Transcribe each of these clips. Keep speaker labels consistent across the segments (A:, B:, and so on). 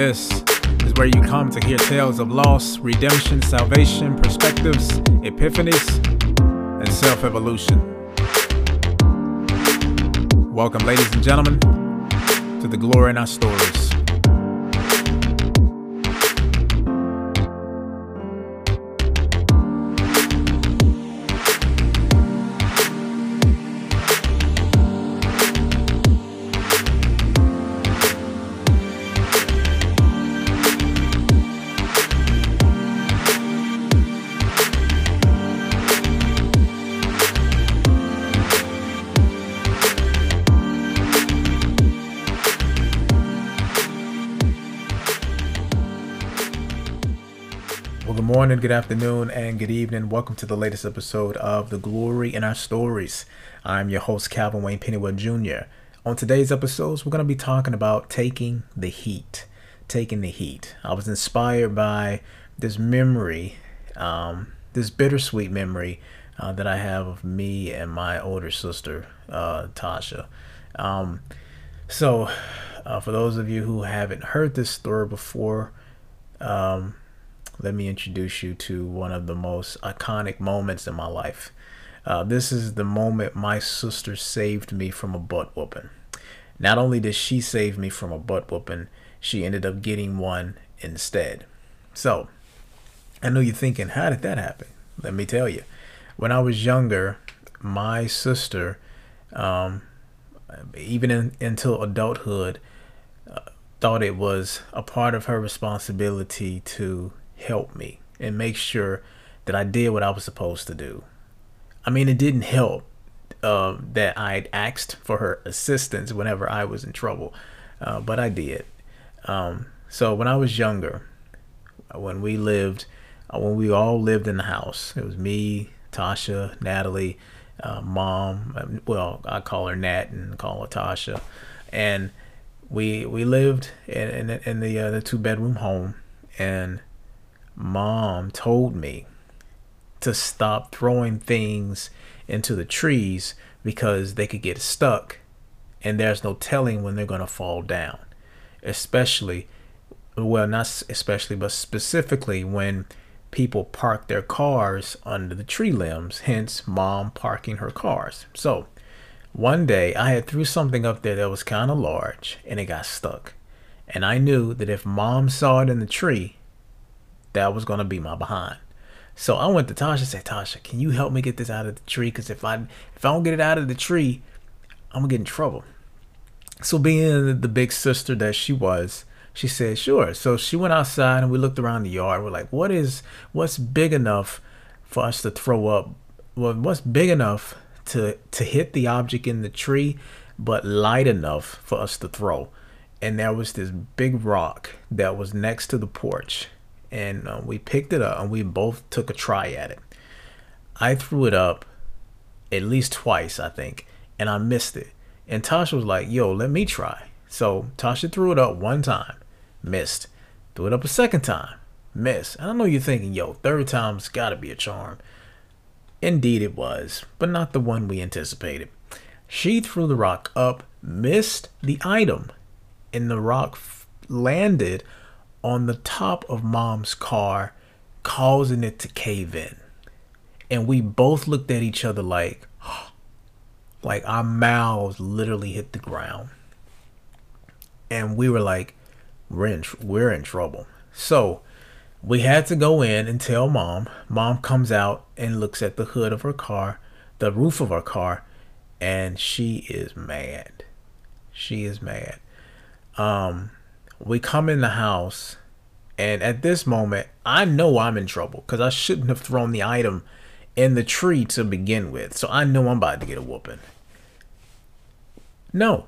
A: This is where you come to hear tales of loss, redemption, salvation, perspectives, epiphanies, and self evolution. Welcome, ladies and gentlemen, to the glory in our stories. Good afternoon, and good evening. Welcome to the latest episode of The Glory in Our Stories. I'm your host, Calvin Wayne Pennywood Jr. On today's episodes, we're going to be talking about taking the heat. Taking the heat. I was inspired by this memory, um, this bittersweet memory uh, that I have of me and my older sister, uh, Tasha. Um, so, uh, for those of you who haven't heard this story before, um, let me introduce you to one of the most iconic moments in my life. Uh, this is the moment my sister saved me from a butt whooping. Not only did she save me from a butt whooping, she ended up getting one instead. So, I know you're thinking, how did that happen? Let me tell you. When I was younger, my sister, um, even in, until adulthood, uh, thought it was a part of her responsibility to help me and make sure that I did what I was supposed to do. I mean, it didn't help uh, that I'd asked for her assistance whenever I was in trouble, uh, but I did. Um, so when I was younger, when we lived, uh, when we all lived in the house, it was me, Tasha, Natalie, uh, mom. um, Well, I call her Nat and call her Tasha, and we we lived in in, in the uh, the two bedroom home, and mom told me to stop throwing things into the trees because they could get stuck and there's no telling when they're going to fall down. Especially well not especially but specifically when people park their cars under the tree limbs hence mom parking her cars. So one day i had threw something up there that was kind of large and it got stuck. And i knew that if mom saw it in the tree that was gonna be my behind. So I went to Tasha and said, Tasha, can you help me get this out of the tree? Because if I if I don't get it out of the tree, I'm gonna get in trouble. So being the big sister that she was, she said, sure. So she went outside and we looked around the yard. We're like, what is what's big enough for us to throw up? Well, what's big enough to to hit the object in the tree, but light enough for us to throw? And there was this big rock that was next to the porch and uh, we picked it up and we both took a try at it. I threw it up at least twice, I think, and I missed it. And Tasha was like, yo, let me try. So Tasha threw it up one time, missed. Threw it up a second time, missed. And I know you're thinking, yo, third time's gotta be a charm. Indeed it was, but not the one we anticipated. She threw the rock up, missed the item, and the rock landed on the top of mom's car, causing it to cave in. And we both looked at each other like, like our mouths literally hit the ground. And we were like, we're in, we're in trouble. So we had to go in and tell mom. Mom comes out and looks at the hood of her car, the roof of her car, and she is mad. She is mad. Um, we come in the house and at this moment i know i'm in trouble because i shouldn't have thrown the item in the tree to begin with. So i know i'm about to get a whooping. No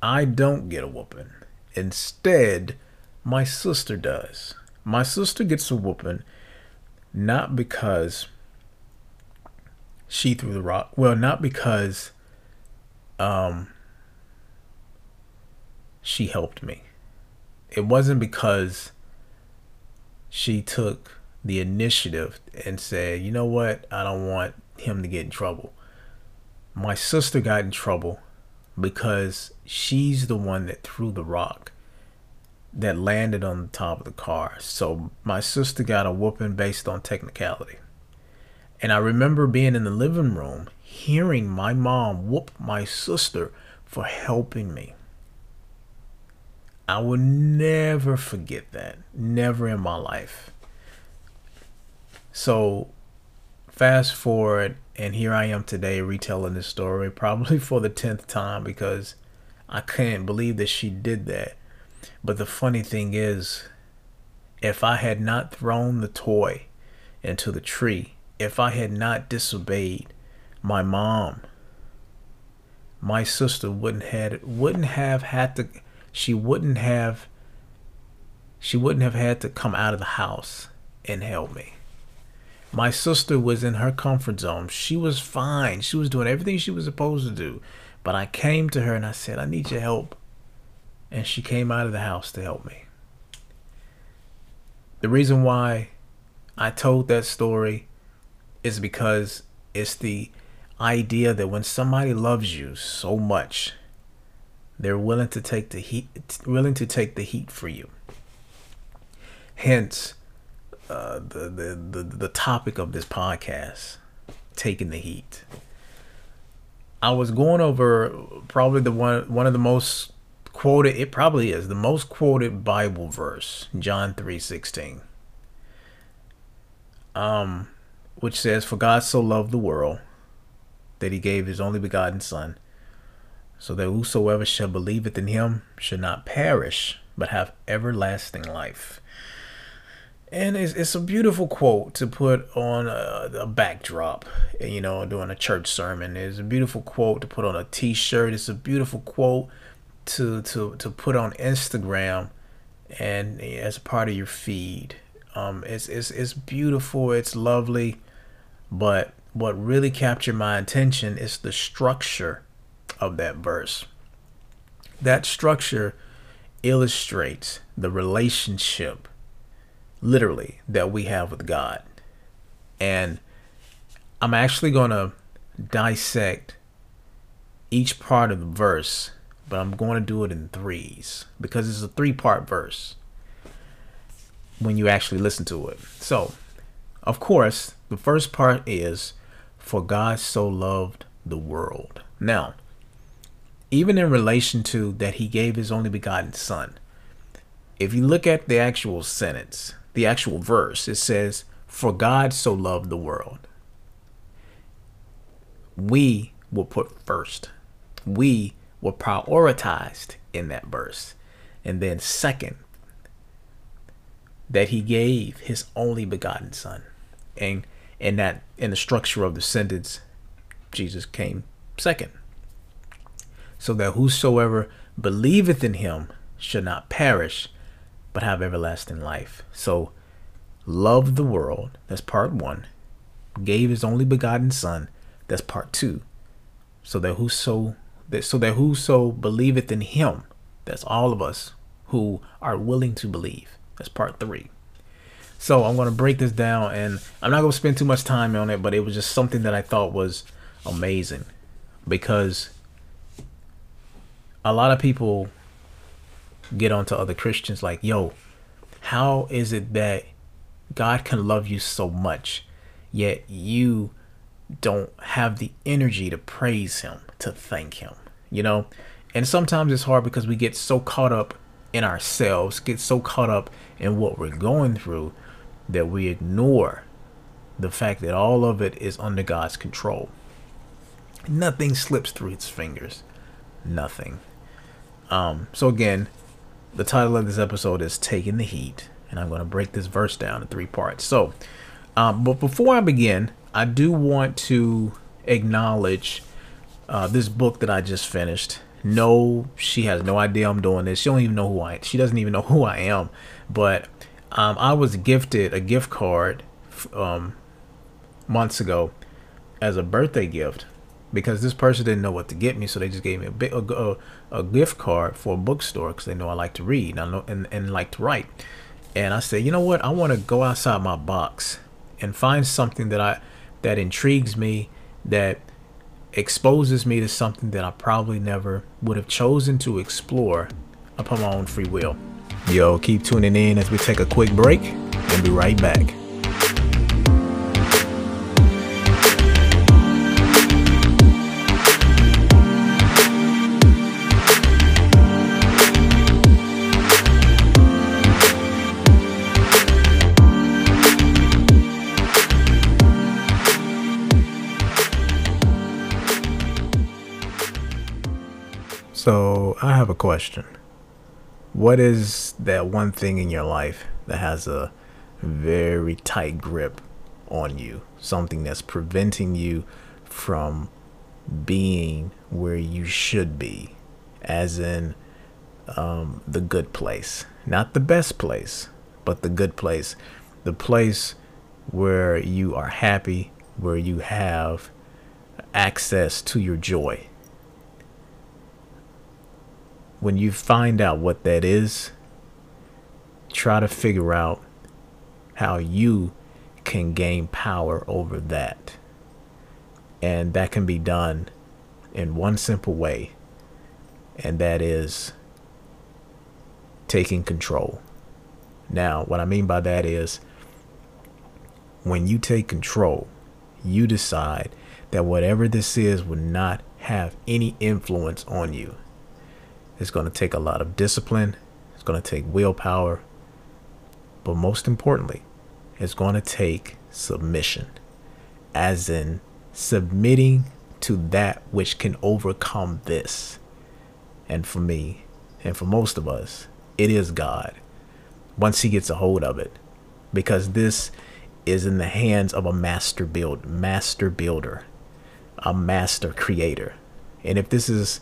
A: i don't get a whooping. Instead my sister does. My sister gets a whooping not because she threw the rock well not because um she helped me. It wasn't because she took the initiative and said, you know what, I don't want him to get in trouble. My sister got in trouble because she's the one that threw the rock. that landed on the top of the car. So my sister got a whooping based on technicality. And I remember being in the living room hearing my mom whoop my sister for helping me. I will never forget that. Never in my life. So, fast forward, and here I am today retelling this story, probably for the 10th time because I couldn't believe that she did that. But the funny thing is, if I had not thrown the toy into the tree, if I had not disobeyed my mom, my sister wouldn't had wouldn't have had to she wouldn't have she wouldn't have had to come out of the house and help me. My sister was in her comfort zone. She was fine. She was doing everything she was supposed to do. But I came to her and I said, I need your help. And she came out of the house to help me. The reason why I told that story is because it's the idea that when somebody loves you so much, they're willing to take the heat, willing to take the heat for you. Hence, uh, the, the the the topic of this podcast, taking the heat. I was going over probably the one one of the most quoted. It probably is the most quoted Bible verse, John three sixteen. Um, which says, "For God so loved the world." that he gave his only begotten Son, so that whosoever shall believeth in him should not perish, but have everlasting life. And it's, it's a beautiful quote to put on a, a backdrop, you know, during a church sermon. It's a beautiful quote to put on a t-shirt. It's a beautiful quote to, to, to put on Instagram and as part of your feed. Um, it's, it's, it's beautiful. It's lovely, but what really captured my attention is the structure of that verse. That structure illustrates the relationship, literally, that we have with God. And I'm actually going to dissect each part of the verse, but I'm going to do it in threes because it's a three part verse when you actually listen to it. So, of course, the first part is for God so loved the world. Now, even in relation to that he gave his only begotten son, if you look at the actual sentence, the actual verse, it says, For God so loved the world. We were put first. We were prioritized in that verse. And then, second, that he gave his only begotten son. And in that in the structure of the sentence, Jesus came second. So that whosoever believeth in him should not perish, but have everlasting life. So love the world, that's part one. Gave his only begotten son, that's part two. So that whoso that so that whoso believeth in him, that's all of us who are willing to believe. That's part three. So I'm to break this down and I'm not to spend too much time on it, but it was just something that I thought was amazing because a lot of people get onto other Christians like, yo, how is it that God can love you so much, yet you don't have the energy to praise Him, to thank Him, you know? And sometimes it's hard because we get so caught up in ourselves, get so caught up in what we're going through that we ignore the fact that all of it is under God's control. Nothing slips through his fingers. Nothing. Um, so again, the title of this episode is Taking the Heat, and I'm going to break this verse down in three parts. So, um, but before I begin, I do want to acknowledge uh, this book that I just finished. No, she has no idea I'm doing this. She don't even know who I. She doesn't even know who I am. But um, I was gifted a gift card um, months ago as a birthday gift because this person didn't know what to get me, so they just gave me a, a, a gift card for a bookstore because they know I like to read and, I know, and, and like to write. And I said, you know what? I want to go outside my box and find something that I that intrigues me, that exposes me to something that I probably never would have chosen to explore upon my own free will. Yo, keep tuning in as we take a quick break and be right back. So, I have a question. What is that one thing in your life that has a very tight grip on you? Something that's preventing you from being where you should be, as in um, the good place. Not the best place, but the good place. The place where you are happy, where you have access to your joy when you find out what that is, try to figure out how you can gain power over that. And that can be done in one simple way, and that is taking control. Now, what I mean by that is when you take control, you decide that whatever this is will not have any influence on you. It's going to take a lot of discipline. It's going to take willpower. But most importantly, it's going to take submission, as in submitting to that which can overcome this. And for me, and for most of us, it is God. Once He gets a hold of it, because this is in the hands of a master build, master builder, a master creator. And if this is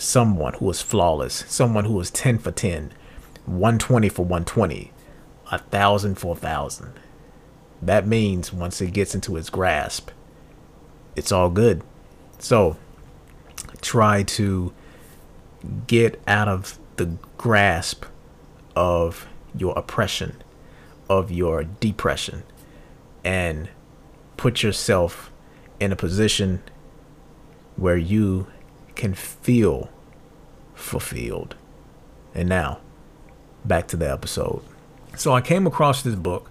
A: someone who is flawless, someone who is 10 for 10, 120 for 120, a thousand for a thousand. That means once it gets into its grasp, it's all good. So try to get out of the grasp of your oppression, of your depression, and put yourself in a position where you can feel fulfilled. And now, back to the episode. So I came across this book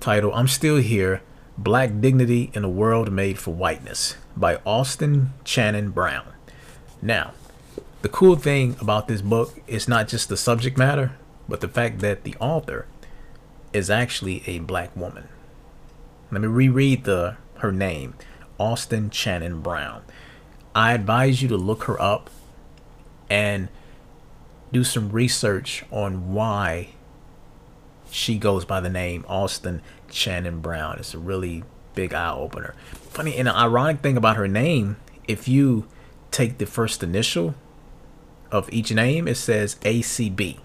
A: titled I'm Still Here Black Dignity in a World Made for Whiteness by Austin Channing Brown. Now, the cool thing about this book is not just the subject matter, but the fact that the author is actually a black woman. Let me reread the her name, Austin Channing Brown. I advise you to look her up and do some research on why she goes by the name Austin Channing Brown. It's a really big eye opener. Funny and an ironic thing about her name, if you take the first initial of each name, it says ACB.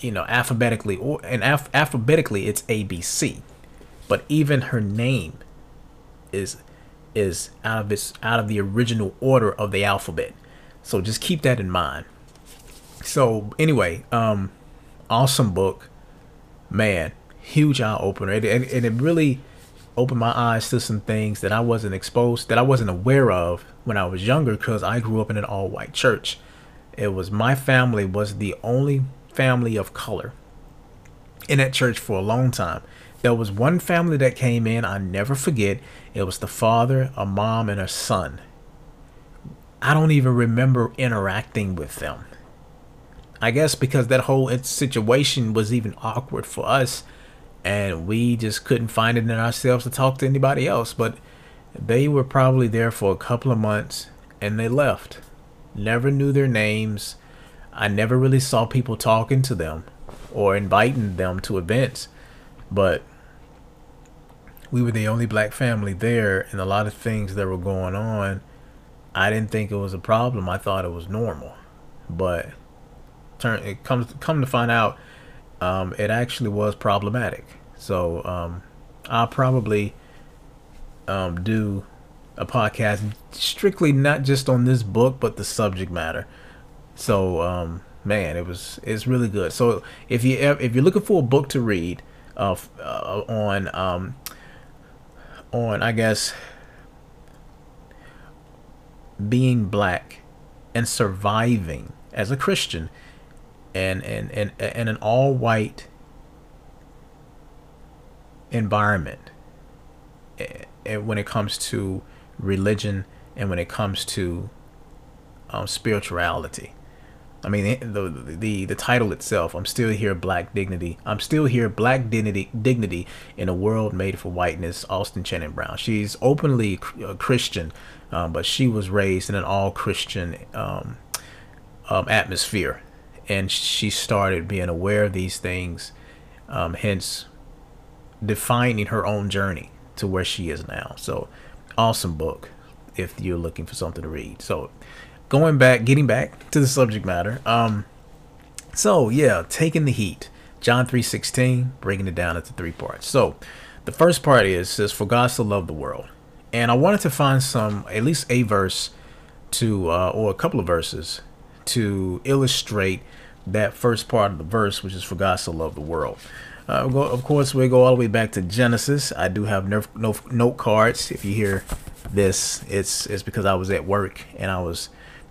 A: You know, alphabetically or and alph- alphabetically it's ABC. But even her name is is out of its out of the original order of the alphabet. So just keep that in mind. So anyway, um, awesome book, man, huge eye opener, and, and, and it really opened my eyes to some things that I wasn't exposed, that I wasn't aware of when I was younger, because I grew up in an all-white church. It was my family was the only family of color in that church for a long time. There was one family that came in, I never forget. It was the father, a mom, and a son. I don't even remember interacting with them. I guess because that whole situation was even awkward for us, and we just couldn't find it in ourselves to talk to anybody else. But they were probably there for a couple of months and they left. Never knew their names. I never really saw people talking to them or inviting them to events. But we were the only black family there, and a lot of things that were going on, I didn't think it was a problem. I thought it was normal, but turn it comes come to find out, um, it actually was problematic. So um, I'll probably um, do a podcast strictly not just on this book, but the subject matter. So um, man, it was it's really good. So if you if you're looking for a book to read, uh, uh on um on, I guess, being black and surviving as a Christian and and and, and an all white environment and when it comes to religion and when it comes to um, spirituality. I mean, the, the the title itself. I'm still here, Black Dignity. I'm still here, Black Dignity. Dignity in a world made for whiteness. Austin Channing Brown. She's openly a Christian, um, but she was raised in an all Christian um, um, atmosphere, and she started being aware of these things. Um, hence, defining her own journey to where she is now. So, awesome book if you're looking for something to read. So, going back, getting back to the subject matter. Um, so yeah, taking the heat. John 3:16, breaking it down into three parts. So, the first part is says, "For God so loved the world," and I wanted to find some, at least a verse, to uh, or a couple of verses to illustrate that first part of the verse, which is "For God so loved the world." Uh, go, of course, we go all the way back to Genesis. I do have no, no, note cards. If you hear this, it's it's because I was at work and I was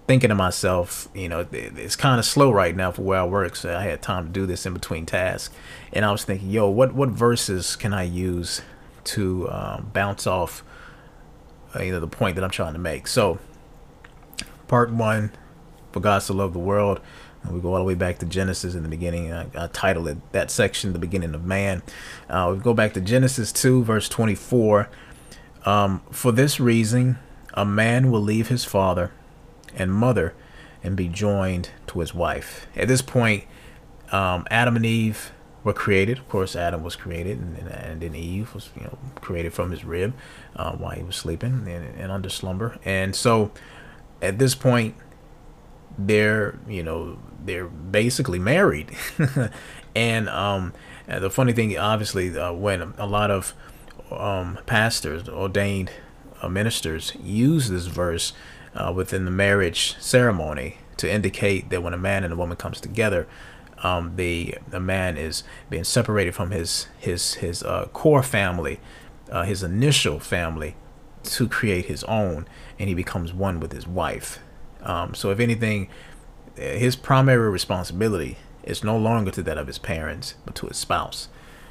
A: thinking to myself, you know, it's kind of slow right now for where I work, so I had time to do this in between tasks. And I was thinking, yo, what what verses can I use to um, bounce off, uh, you know, the point that I'm trying to make? So, part one, for God to love the world. We go all the way back to Genesis in the beginning. I, I titled it that section, The Beginning of Man. Uh, we go back to Genesis 2, verse 24. Um, For this reason, a man will leave his father and mother and be joined to his wife. At this point, um, Adam and Eve were created. Of course, Adam was created, and, and then Eve was, you know, created from his rib uh, while he was sleeping and, and under slumber. And so, at this point, they're, you know, they're basically married. and um, the funny thing, obviously, uh, when a lot of um, pastors, ordained uh, ministers, use this verse uh, within the marriage ceremony to indicate that when a man and a woman comes together, um, the the man is being separated from his his his uh, core family, uh, his initial family, to create his own, and he becomes one with his wife. Um, so, if anything, his primary responsibility is no longer to that of his parents, but to his spouse.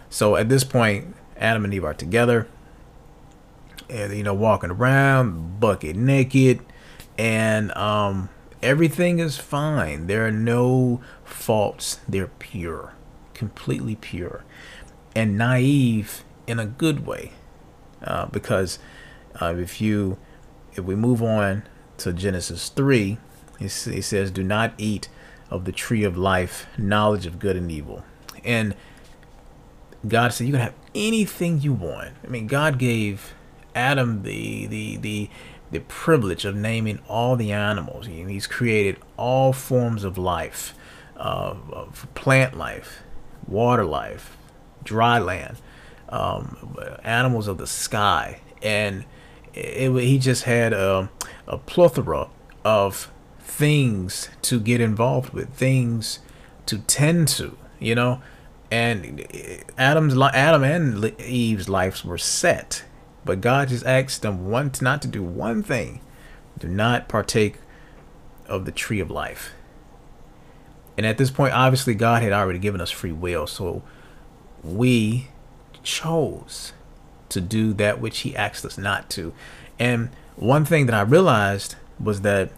A: So at this point, Adam and Eve are together, and you know, walking around, bucket naked, and um, everything is fine. There are no faults. They're pure, completely pure, and naive in a good way, uh, because uh, if you, if we move on to Genesis three he says, Do not eat of the tree of life, knowledge of good and evil. And God said, You can have anything you want. I mean, God gave Adam the the the the privilege of naming all the animals. He's created all forms of life, uh, of plant life, water life, dry land, um, animals of the sky, and it, it, he just had a, a plethora of things to get involved with, things to tend to, you know. And Adam's Adam and Eve's lives were set, but God just asked them one not to do one thing: do not partake of the tree of life. And at this point, obviously, God had already given us free will, so we chose to do that which He asked us not to. And one thing that I realized was that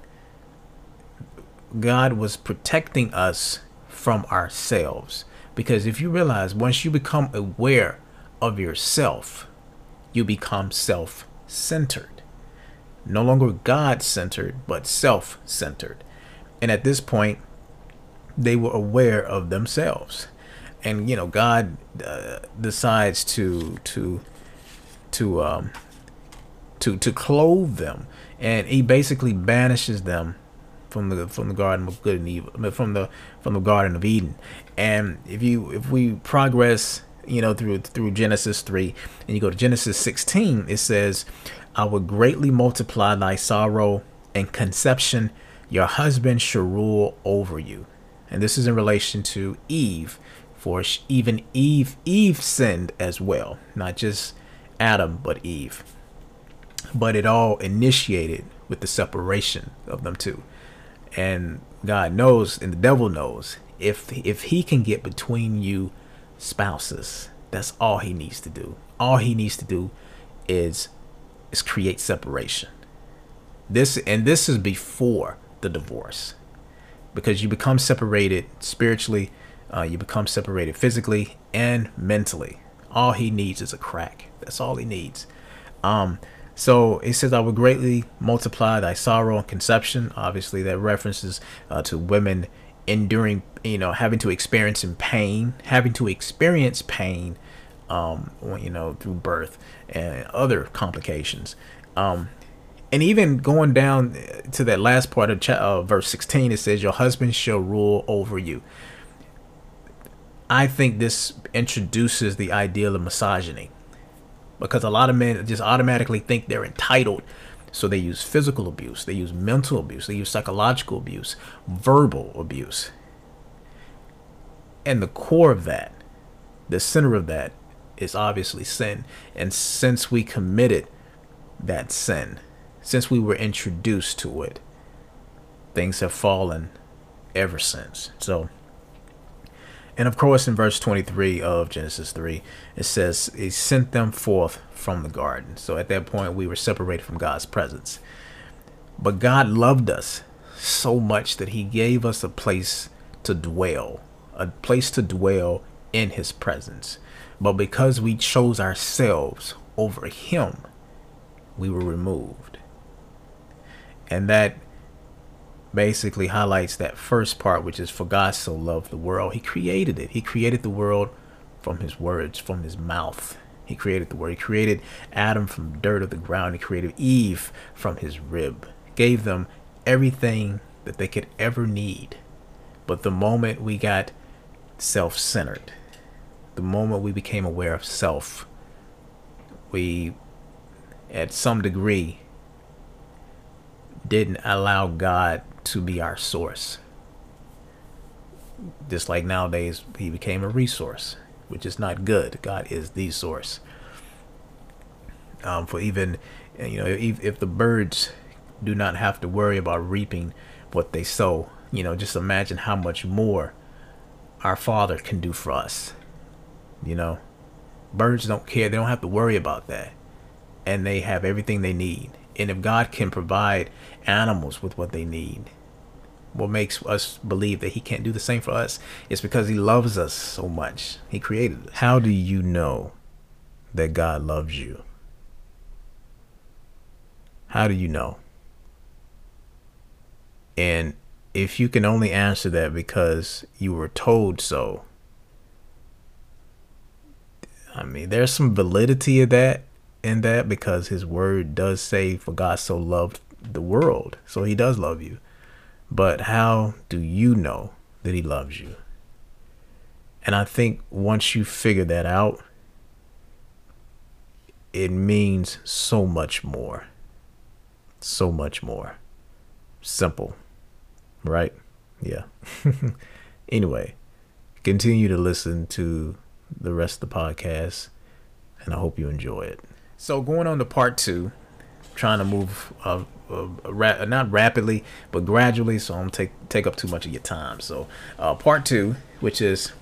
A: God was protecting us from ourselves. Because if you realize once you become aware of yourself, you become self centered. No longer God centered, but self centered. And at this point, they were aware of themselves. And you know, God uh, decides to to to um to to clothe them, and He basically banishes them from the from the Garden of Good and Evil, from the from the Garden of Eden. And if you if we progress, you know, through through Genesis three, and you go to Genesis sixteen, it says, "I will greatly multiply thy sorrow and conception; your husband shall rule over you." And this is in relation to Eve, for even Eve Eve sinned as well, not just Adam, but Eve. But it all initiated with the separation of them two. And God knows, and the devil knows, if if he can get between you spouses, that's all he needs to do. All he needs to do is is create separation. This and this is before the divorce. Because you become separated spiritually, uh, you become separated physically and mentally. All he needs is a crack. That's all he needs. Um, so it says, I will greatly multiply thy sorrow and conception. Obviously, that references uh, to women enduring, you know, having to experience in pain, having to experience pain, um, you know, through birth and other complications. Um, and even going down to that last part of uh, verse 16, it says, Your husband shall rule over you. I think this introduces the ideal of misogyny because a lot of men just automatically think they're entitled. So they use physical abuse, they use mental abuse, they use psychological abuse, verbal abuse. And the core of that, the center of that, is obviously sin. And since we committed that sin, since we were introduced to it, things have fallen ever since. So and of course, in verse 23 of Genesis 3, it says, He sent them forth from the garden. So at that point, we were separated from God's presence. But God loved us so much that He gave us a place to dwell, a place to dwell in His presence. But because we chose ourselves over Him, we were removed. And that basically highlights that first part, which is for God so loved the world. He created it. He created the world from his words, from his mouth. He created the world. He created Adam from dirt of the ground. He created Eve from his rib. Gave them everything that they could ever need. But the moment we got self centered, the moment we became aware of self, we, at some degree, didn't allow God to be our source. Just like nowadays, he became a resource, which is not good. God is the source. Um, for even, you know, if, if the birds do not have to worry about reaping what they sow, you know, just imagine how much more our Father can do for us. You know, birds don't care, they don't have to worry about that. And they have everything they need. And if God can provide animals with what they need, what makes us believe that he can't do the same for us is because he loves us so much. He created us. How do you know that God loves you? How do you know? And if you can only answer that because you were told so, I mean, there's some validity of that in that because his word does say, For God so loved the world. So he does love you. But how do you know that He loves you? And I think once you figure that out, it means so much more. So much more. Simple. Right? Yeah. anyway, continue to listen to the rest of the podcast, and I hope you enjoy it. So, going on to part two, trying to move uh, uh, ra- not rapidly, but gradually. So I'm take take up too much of your time. So uh, part two, which is,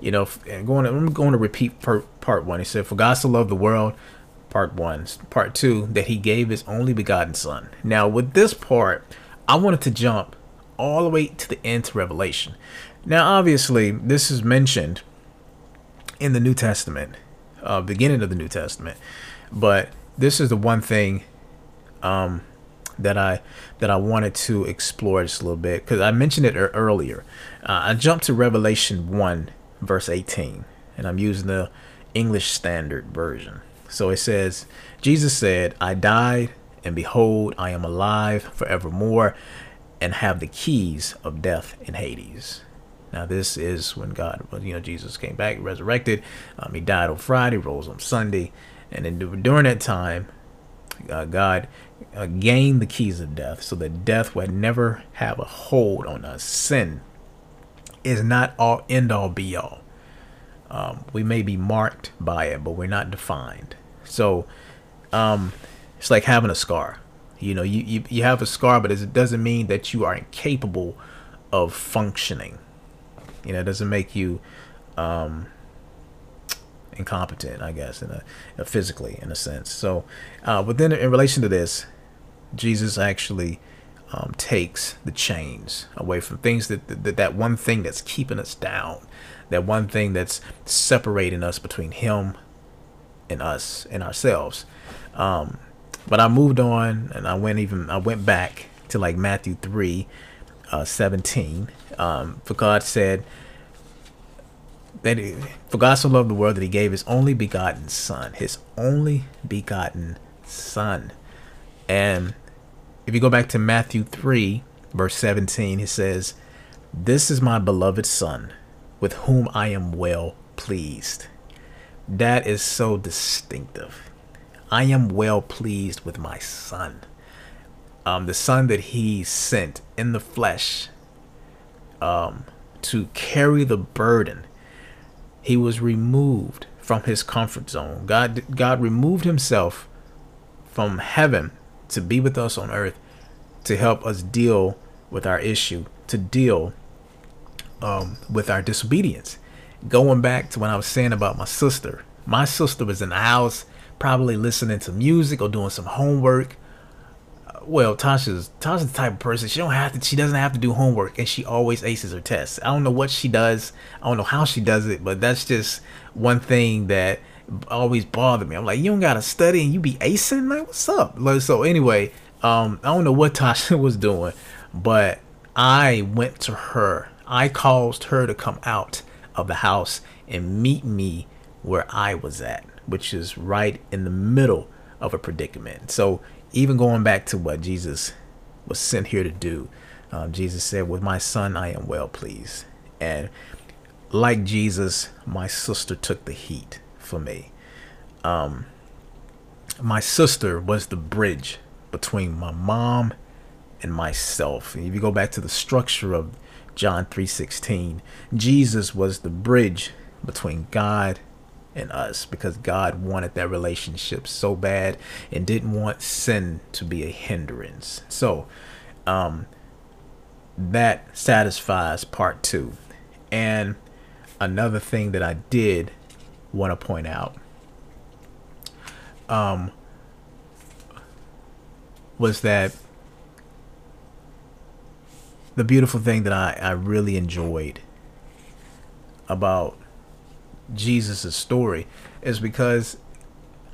A: you know, and going to, I'm going to repeat per, part one. He said, "For God so loved the world." Part one, part two, that He gave His only begotten Son. Now, with this part, I wanted to jump all the way to the end to Revelation. Now, obviously, this is mentioned in the New Testament, uh, beginning of the New Testament, but this is the one thing um, that I that I wanted to explore just a little bit because I mentioned it earlier. Uh, I jumped to Revelation one verse eighteen, and I'm using the English Standard Version. So it says, Jesus said, "I died, and behold, I am alive forevermore, and have the keys of death and Hades." Now this is when God, you know, Jesus came back, resurrected. Um, he died on Friday, rose on Sunday, and then during that time, uh, God uh, gain the keys of death so that death would never have a hold on us. Sin is not all end all be all. Um, we may be marked by it, but we're not defined. So um, it's like having a scar. You know, you, you, you have a scar, but it doesn't mean that you are incapable of functioning. You know, it doesn't make you um, incompetent, I guess, in a, a, physically in a sense. So, uh, but then in relation to this, Jesus actually um, takes the chains away from things that, that that one thing that's keeping us down, that one thing that's separating us between Him and us and ourselves. Um, but I moved on and I went even I went back to like Matthew three, uh, seventeen. Um, for God said that he, for God so loved the world that He gave His only begotten Son, His only begotten Son, and if you go back to Matthew 3, verse 17, it says, This is my beloved Son, with whom I am well pleased. That is so distinctive. I am well pleased with my Son. Um, the Son that He sent in the flesh um, to carry the burden. He was removed from his comfort zone. God, God removed himself from heaven to be with us on earth to help us deal with our issue, to deal um, with our disobedience. Going back to what I was saying about my sister, my sister was in the house, probably listening to music or doing some homework. Well, Tasha's Tasha's the type of person she don't have to she doesn't have to do homework and she always aces her tests. I don't know what she does. I don't know how she does it, but that's just one thing that always bothered me. I'm like, you don't gotta study and you be acing? Like, what's up? Like, so anyway, um, I don't know what Tasha was doing, but I went to her. I caused her to come out of the house and meet me where I was at, which is right in the middle of a predicament. So even going back to what Jesus was sent here to do, um, Jesus said, "With my son, I am well pleased." And like Jesus, my sister took the heat for me. Um, my sister was the bridge between my mom and myself. And if you go back to the structure of John 3:16, Jesus was the bridge between God and us because God wanted that relationship so bad and didn't want sin to be a hindrance. So, um that satisfies part 2. And another thing that I did want to point out um, was that the beautiful thing that I, I really enjoyed about Jesus' story is because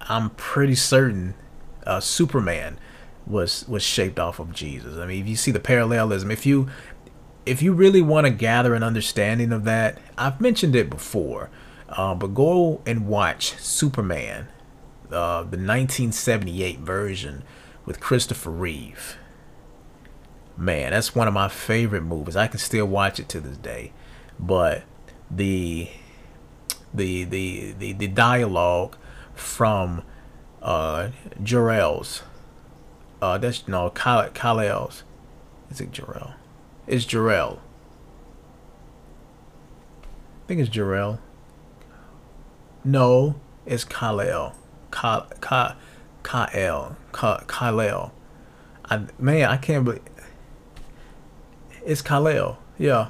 A: I'm pretty certain uh, Superman was was shaped off of Jesus. I mean, if you see the parallelism, if you if you really want to gather an understanding of that, I've mentioned it before, uh, but go and watch Superman, uh, the 1978 version with Christopher Reeve. Man, that's one of my favorite movies. I can still watch it to this day. But the the the the, the dialogue from uh Jor-El's uh that's no Kal Kal-El's is it Jor-El? It's Jor-El. I think it's Jor-El. No, it's Kal-El. Kal Kal Kyle, Kyle. I man, I can't believe it's Kyle. Yeah,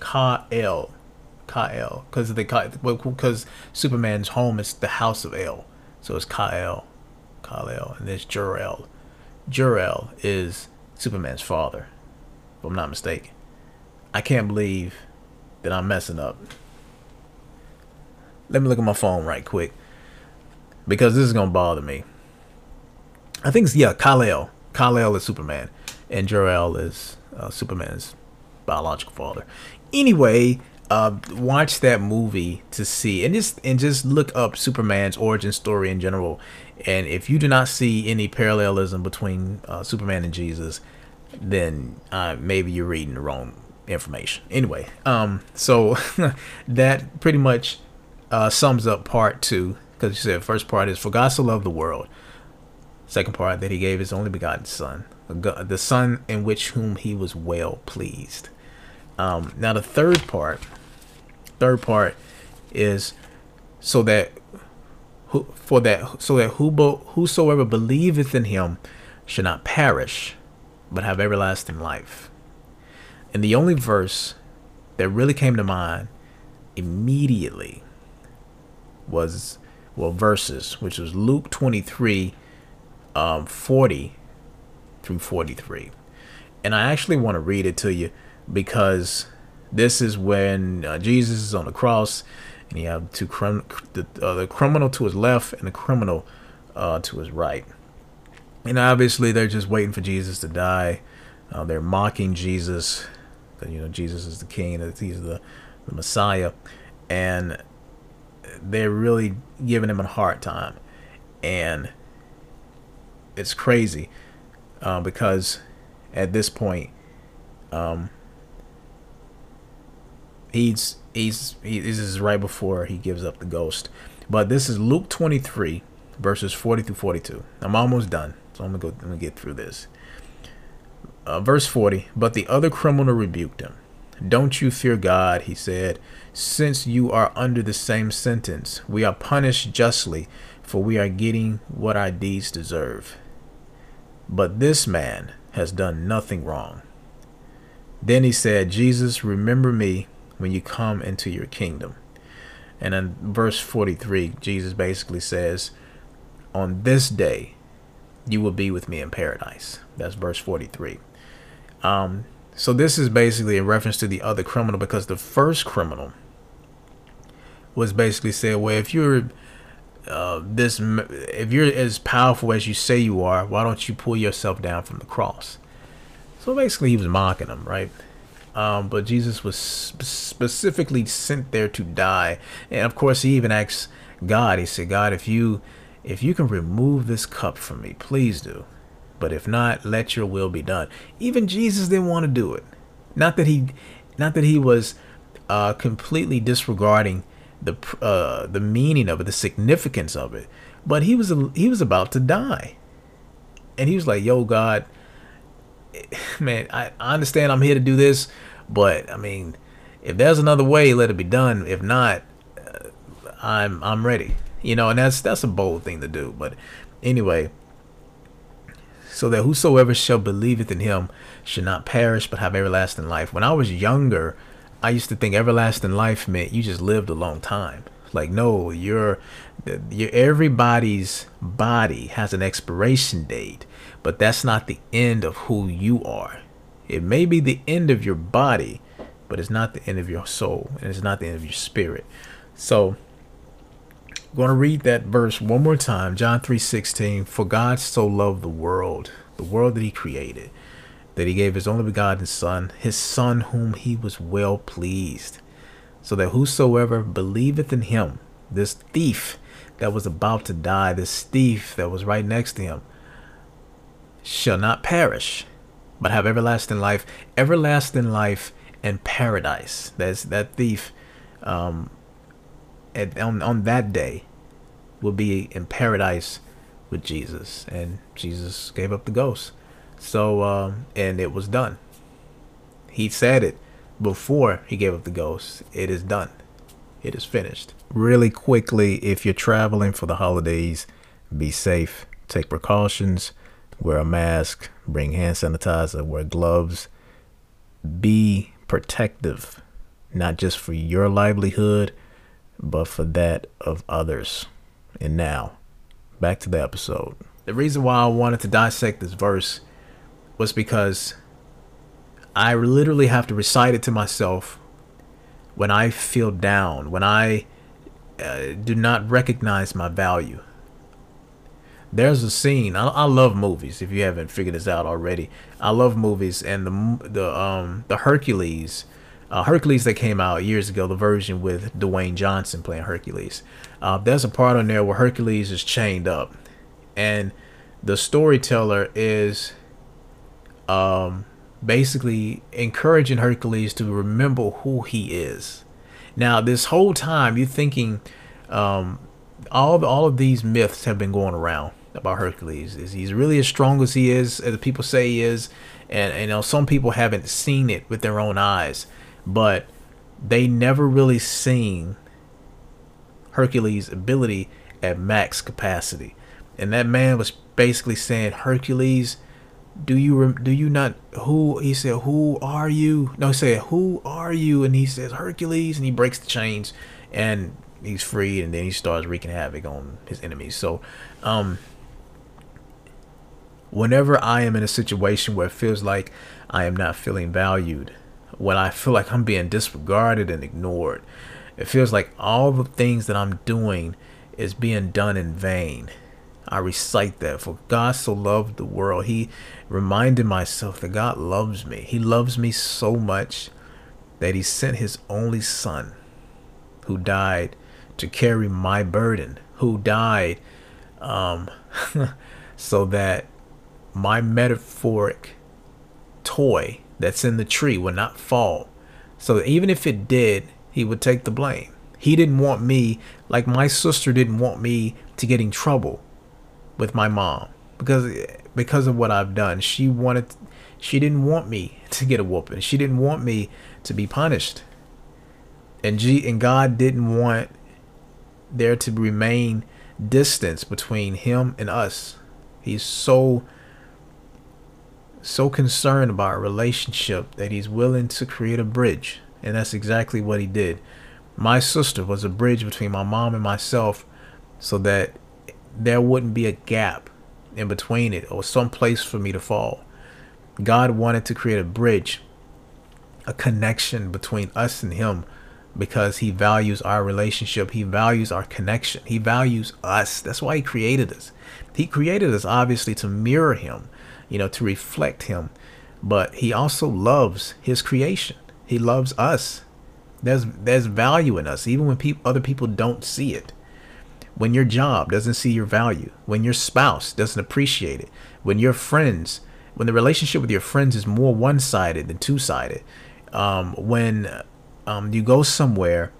A: Kyle, Kyle, because they because Superman's home is the House of El, so it's Kyle, Kyle, and there's Jor-El. Jor-El is Superman's father, if I'm not mistaken. I can't believe that I'm messing up. Let me look at my phone right quick because this is gonna bother me. I think it's yeah, Kal-El. Kal-El is Superman, and Jor-El is uh, Superman's biological father. Anyway, uh, watch that movie to see, and just and just look up Superman's origin story in general. And if you do not see any parallelism between uh, Superman and Jesus, then uh, maybe you're reading the wrong information. Anyway, um, so that pretty much uh, sums up part two because you said first part is for God so loved the world. Second part that he gave his only begotten son, the son in which whom he was well pleased. Um, now the third part, third part is so that who, for that so that who, whosoever believeth in him should not perish, but have everlasting life. And the only verse that really came to mind immediately was well verses, which was Luke 23, um, 40 through 43. And I actually want to read it to you because this is when uh, Jesus is on the cross and you have two crim- the, uh, the criminal to his left and the criminal uh, to his right. And obviously they're just waiting for Jesus to die. Uh, they're mocking Jesus. That, you know, Jesus is the king, that he's the, the Messiah. And they're really giving him a hard time. And it's crazy uh, because at this point, um, he's he's he, this is right before he gives up the ghost. But this is Luke 23 verses 40 through 42. I'm almost done, so I'm gonna go. Let me get through this. Uh, verse 40. But the other criminal rebuked him. Don't you fear God, he said, since you are under the same sentence. We are punished justly, for we are getting what our deeds deserve. But this man has done nothing wrong. Then he said, Jesus, remember me when you come into your kingdom. And in verse 43, Jesus basically says, On this day, you will be with me in paradise. That's verse 43. Um, so this is basically a reference to the other criminal because the first criminal was basically said, well, if you're uh, this, if you're as powerful as you say you are, why don't you pull yourself down from the cross? So basically, he was mocking him, right? Um, but Jesus was sp- specifically sent there to die, and of course, he even asked God. He said, "God, if you, if you can remove this cup from me, please do." But if not, let your will be done. Even Jesus didn't want to do it. Not that he, not that he was uh, completely disregarding the uh, the meaning of it, the significance of it, but he was he was about to die, and he was like, "Yo, God, man, I, I understand I'm here to do this, but I mean, if there's another way, let it be done. If not, uh, I'm I'm ready." You know, and that's that's a bold thing to do, but anyway, so that whosoever shall believeth in him should not perish but have everlasting life. When I was younger, I used to think everlasting life meant you just lived a long time. Like no, you're, you're everybody's body has an expiration date, but that's not the end of who you are. It may be the end of your body, but it's not the end of your soul, and it's not the end of your spirit. So I'm going to read that verse one more time. John 3:16. For God so loved the world, the world that he created, that he gave his only begotten son, his son whom he was well pleased, so that whosoever believeth in him, this thief that was about to die, this thief that was right next to him, shall not perish, but have everlasting life, everlasting life and paradise. That's that thief um, at, on, on that day will be in paradise with Jesus. And Jesus gave up the ghost. So, um, and it was done. He said it before he gave up the ghost. It is done. It is finished. Really quickly, if you're traveling for the holidays, be safe. Take precautions. Wear a mask. Bring hand sanitizer. Wear gloves. Be protective, not just for your livelihood, but for that of others. And now, back to the episode. The reason why I wanted to dissect this verse was because I literally have to recite it to myself when I feel down, when I uh, do not recognize my value. There's a scene. I, I love movies. If you haven't figured this out already, I love movies, and the the um the Hercules uh, Hercules that came out years ago, the version with Dwayne Johnson playing Hercules. Uh, there's a part on there where Hercules is chained up, and the storyteller is um, basically encouraging Hercules to remember who he is. Now, this whole time, you're thinking um, all all of these myths have been going around about Hercules. Is he's really as strong as he is, as people say he is, and, you know some people haven't seen it with their own eyes but they never really seen Hercules' ability at max capacity. And that man was basically saying, Hercules, do you do you not who he said who are you no he said who are you and he says hercules and he breaks the chains and he's free and then he starts wreaking havoc on his enemies so um whenever i am in a situation where it feels like i am not feeling valued when i feel like i'm being disregarded and ignored it feels like all the things that i'm doing is being done in vain I recite that. For God so loved the world. He reminded myself that God loves me. He loves me so much that he sent his only son who died to carry my burden, who died um, so that my metaphoric toy that's in the tree would not fall. So even if it did, he would take the blame. He didn't want me, like my sister didn't want me to get in trouble with my mom because because of what I've done. She wanted she didn't want me to get a whooping. She didn't want me to be punished. And G and God didn't want there to remain distance between him and us. He's so so concerned about a relationship that he's willing to create a bridge. And that's exactly what he did. My sister was a bridge between my mom and myself so that there wouldn't be a gap in between it or some place for me to fall. God wanted to create a bridge, a connection between us and Him because He values our relationship. He values our connection. He values us. That's why He created us. He created us obviously to mirror Him, you know, to reflect Him, but He also loves His creation. He loves us. There's there's value in us, even when people other people don't see it when your job doesn't see your value, when your spouse doesn't appreciate it, when your friends, when the relationship with your friends is more one sided than two sided, um, when um, you go somewhere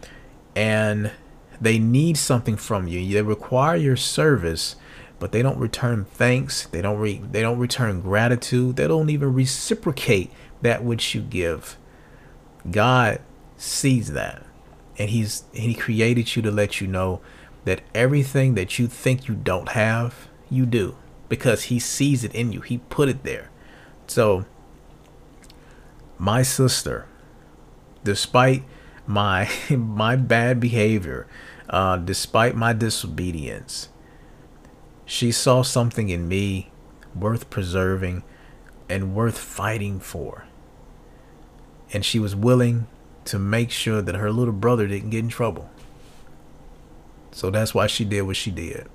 A: and they need something from you, they require your service, but they don't return thanks, they don't re- they don't return gratitude, they don't even reciprocate that which you give. God sees that, and He's and He created you to let you know that everything that you think you don't have, you do because he sees it in you. He put it there. So, my sister, despite my my bad behavior, uh, despite my disobedience, she saw something in me worth preserving and worth fighting for. And she was willing to make sure that her little brother didn't get in trouble. So that's why she did what she did.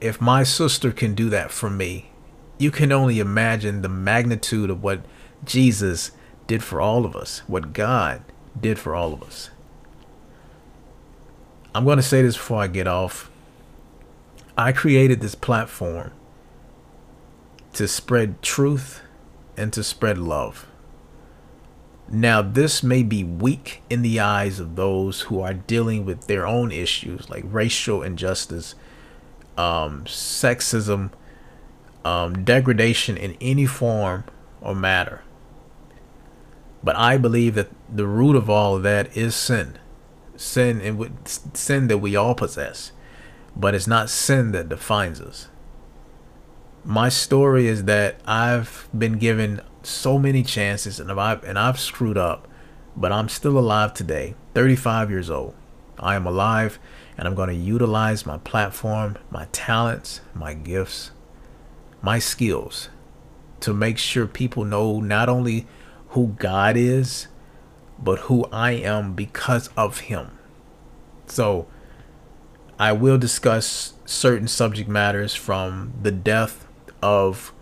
A: If my sister can do that for me, you can only imagine the magnitude of what Jesus did for all of us, what God did for all of us. I'm going to say this before I get off. I created this platform to spread truth and to spread love. Now, this may be weak in the eyes of those who are dealing with their own issues like racial injustice, um, sexism, um, degradation in any form or matter. But I believe that the root of all of that is sin. Sin and sin that we all possess. But it's not sin that defines us. My story is that I've been given so many chances and I've and I've screwed up, but I'm still alive today, 35 years old. I am alive and I'm going to utilize my platform, my talents, my gifts, my skills to make sure people know not only who God is, but who I am because of him. So I will discuss certain subject matters from the death of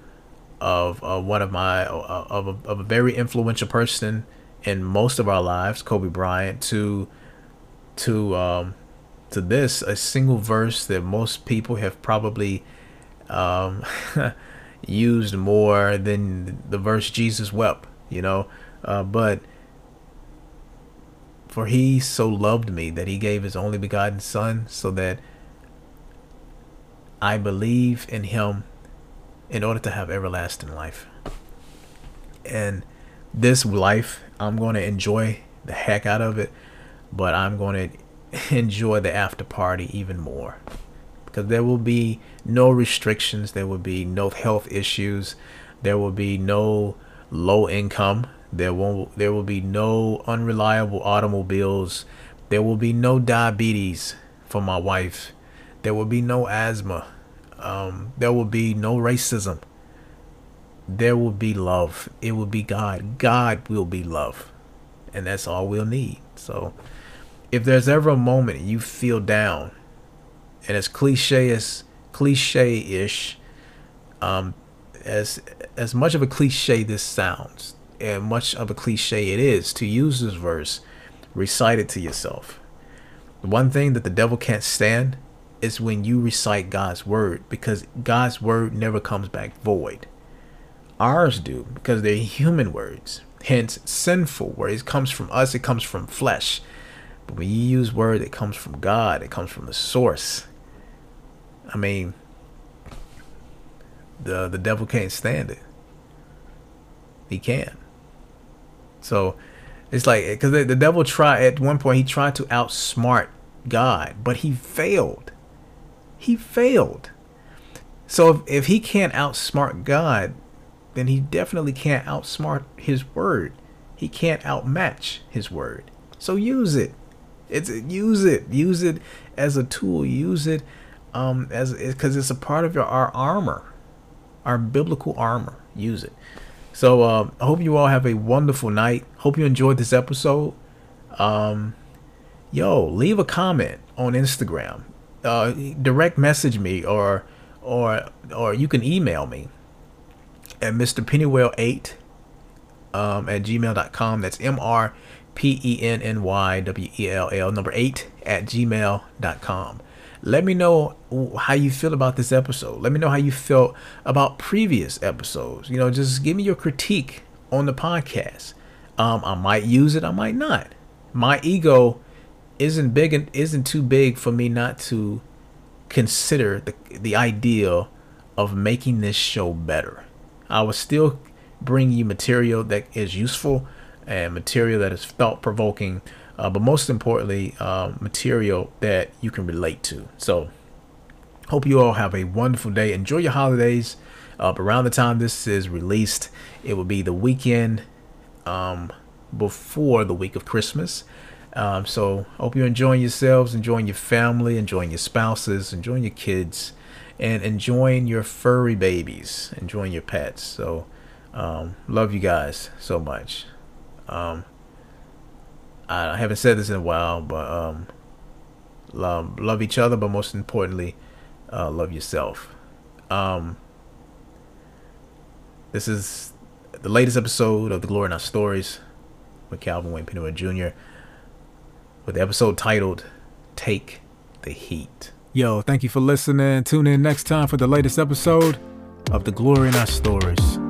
A: of uh, one of my uh, of, a, of a very influential person in most of our lives, Kobe Bryant, to to um, to this a single verse that most people have probably um, used more than the verse Jesus wept, you know, uh, but for he so loved me that he gave his only begotten son so that I believe in him in order to have everlasting life. And this life, I'm going to enjoy the heck out of it, but I'm going to enjoy the after party even more. because there will be no restrictions, there will be no health issues, there will be no low income, there won't there will be no unreliable automobiles, there will be no diabetes for my wife, there will be no asthma, um, there will be no racism. There will be love. It will be God. God will be love. And that's all we'll need. So if there's ever a moment you feel down, and as cliche as cliche-ish, um, as as much of a cliche this sounds, and much of a cliche it is to use this verse, recite it to yourself. The one thing that the devil can't stand is when you recite God's word, because God's word never comes back void. Ours do, because they're human words. Hence, sinful words. It comes from us, it comes from flesh. But when you use word that comes from God, it comes from the source. I mean, the the devil can't stand it. He can't. So it's like because the, the devil tried at one point he tried to outsmart God, but he failed. He failed. So if, if he can't outsmart God, then he definitely can't outsmart his word. He can't outmatch his word. So use it. It's use it. Use it as a tool. Use it um, as because it's a part of your our armor, our biblical armor. Use it. So uh, I hope you all have a wonderful night. Hope you enjoyed this episode. Um, yo, leave a comment on Instagram. Uh, direct message me or or or you can email me at Mr. Pennywell8 um, at gmail.com. That's M R P E N N Y W E L L number 8 at gmail.com. Let me know how you feel about this episode. Let me know how you felt about previous episodes. You know, just give me your critique on the podcast. Um, I might use it, I might not. My ego isn't big and isn't too big for me not to consider the the idea of making this show better. I will still bring you material that is useful and material that is thought provoking uh, but most importantly, uh, material that you can relate to. So, hope you all have a wonderful day. Enjoy your holidays. Uh, around the time this is released, it will be the weekend um, before the week of Christmas. Um, so, hope you're enjoying yourselves, enjoying your family, enjoying your spouses, enjoying your kids, and enjoying your furry babies, enjoying your pets. So, um, love you guys so much. Um, I haven't said this in a while, but um, love, love each other, but most importantly, uh, love yourself. Um, this is the latest episode of the Glory in Our Stories with Calvin Wayne Pennywell Jr. with the episode titled "Take the Heat." Yo, thank you for listening. Tune in next time for the latest episode of the Glory in Our Stories.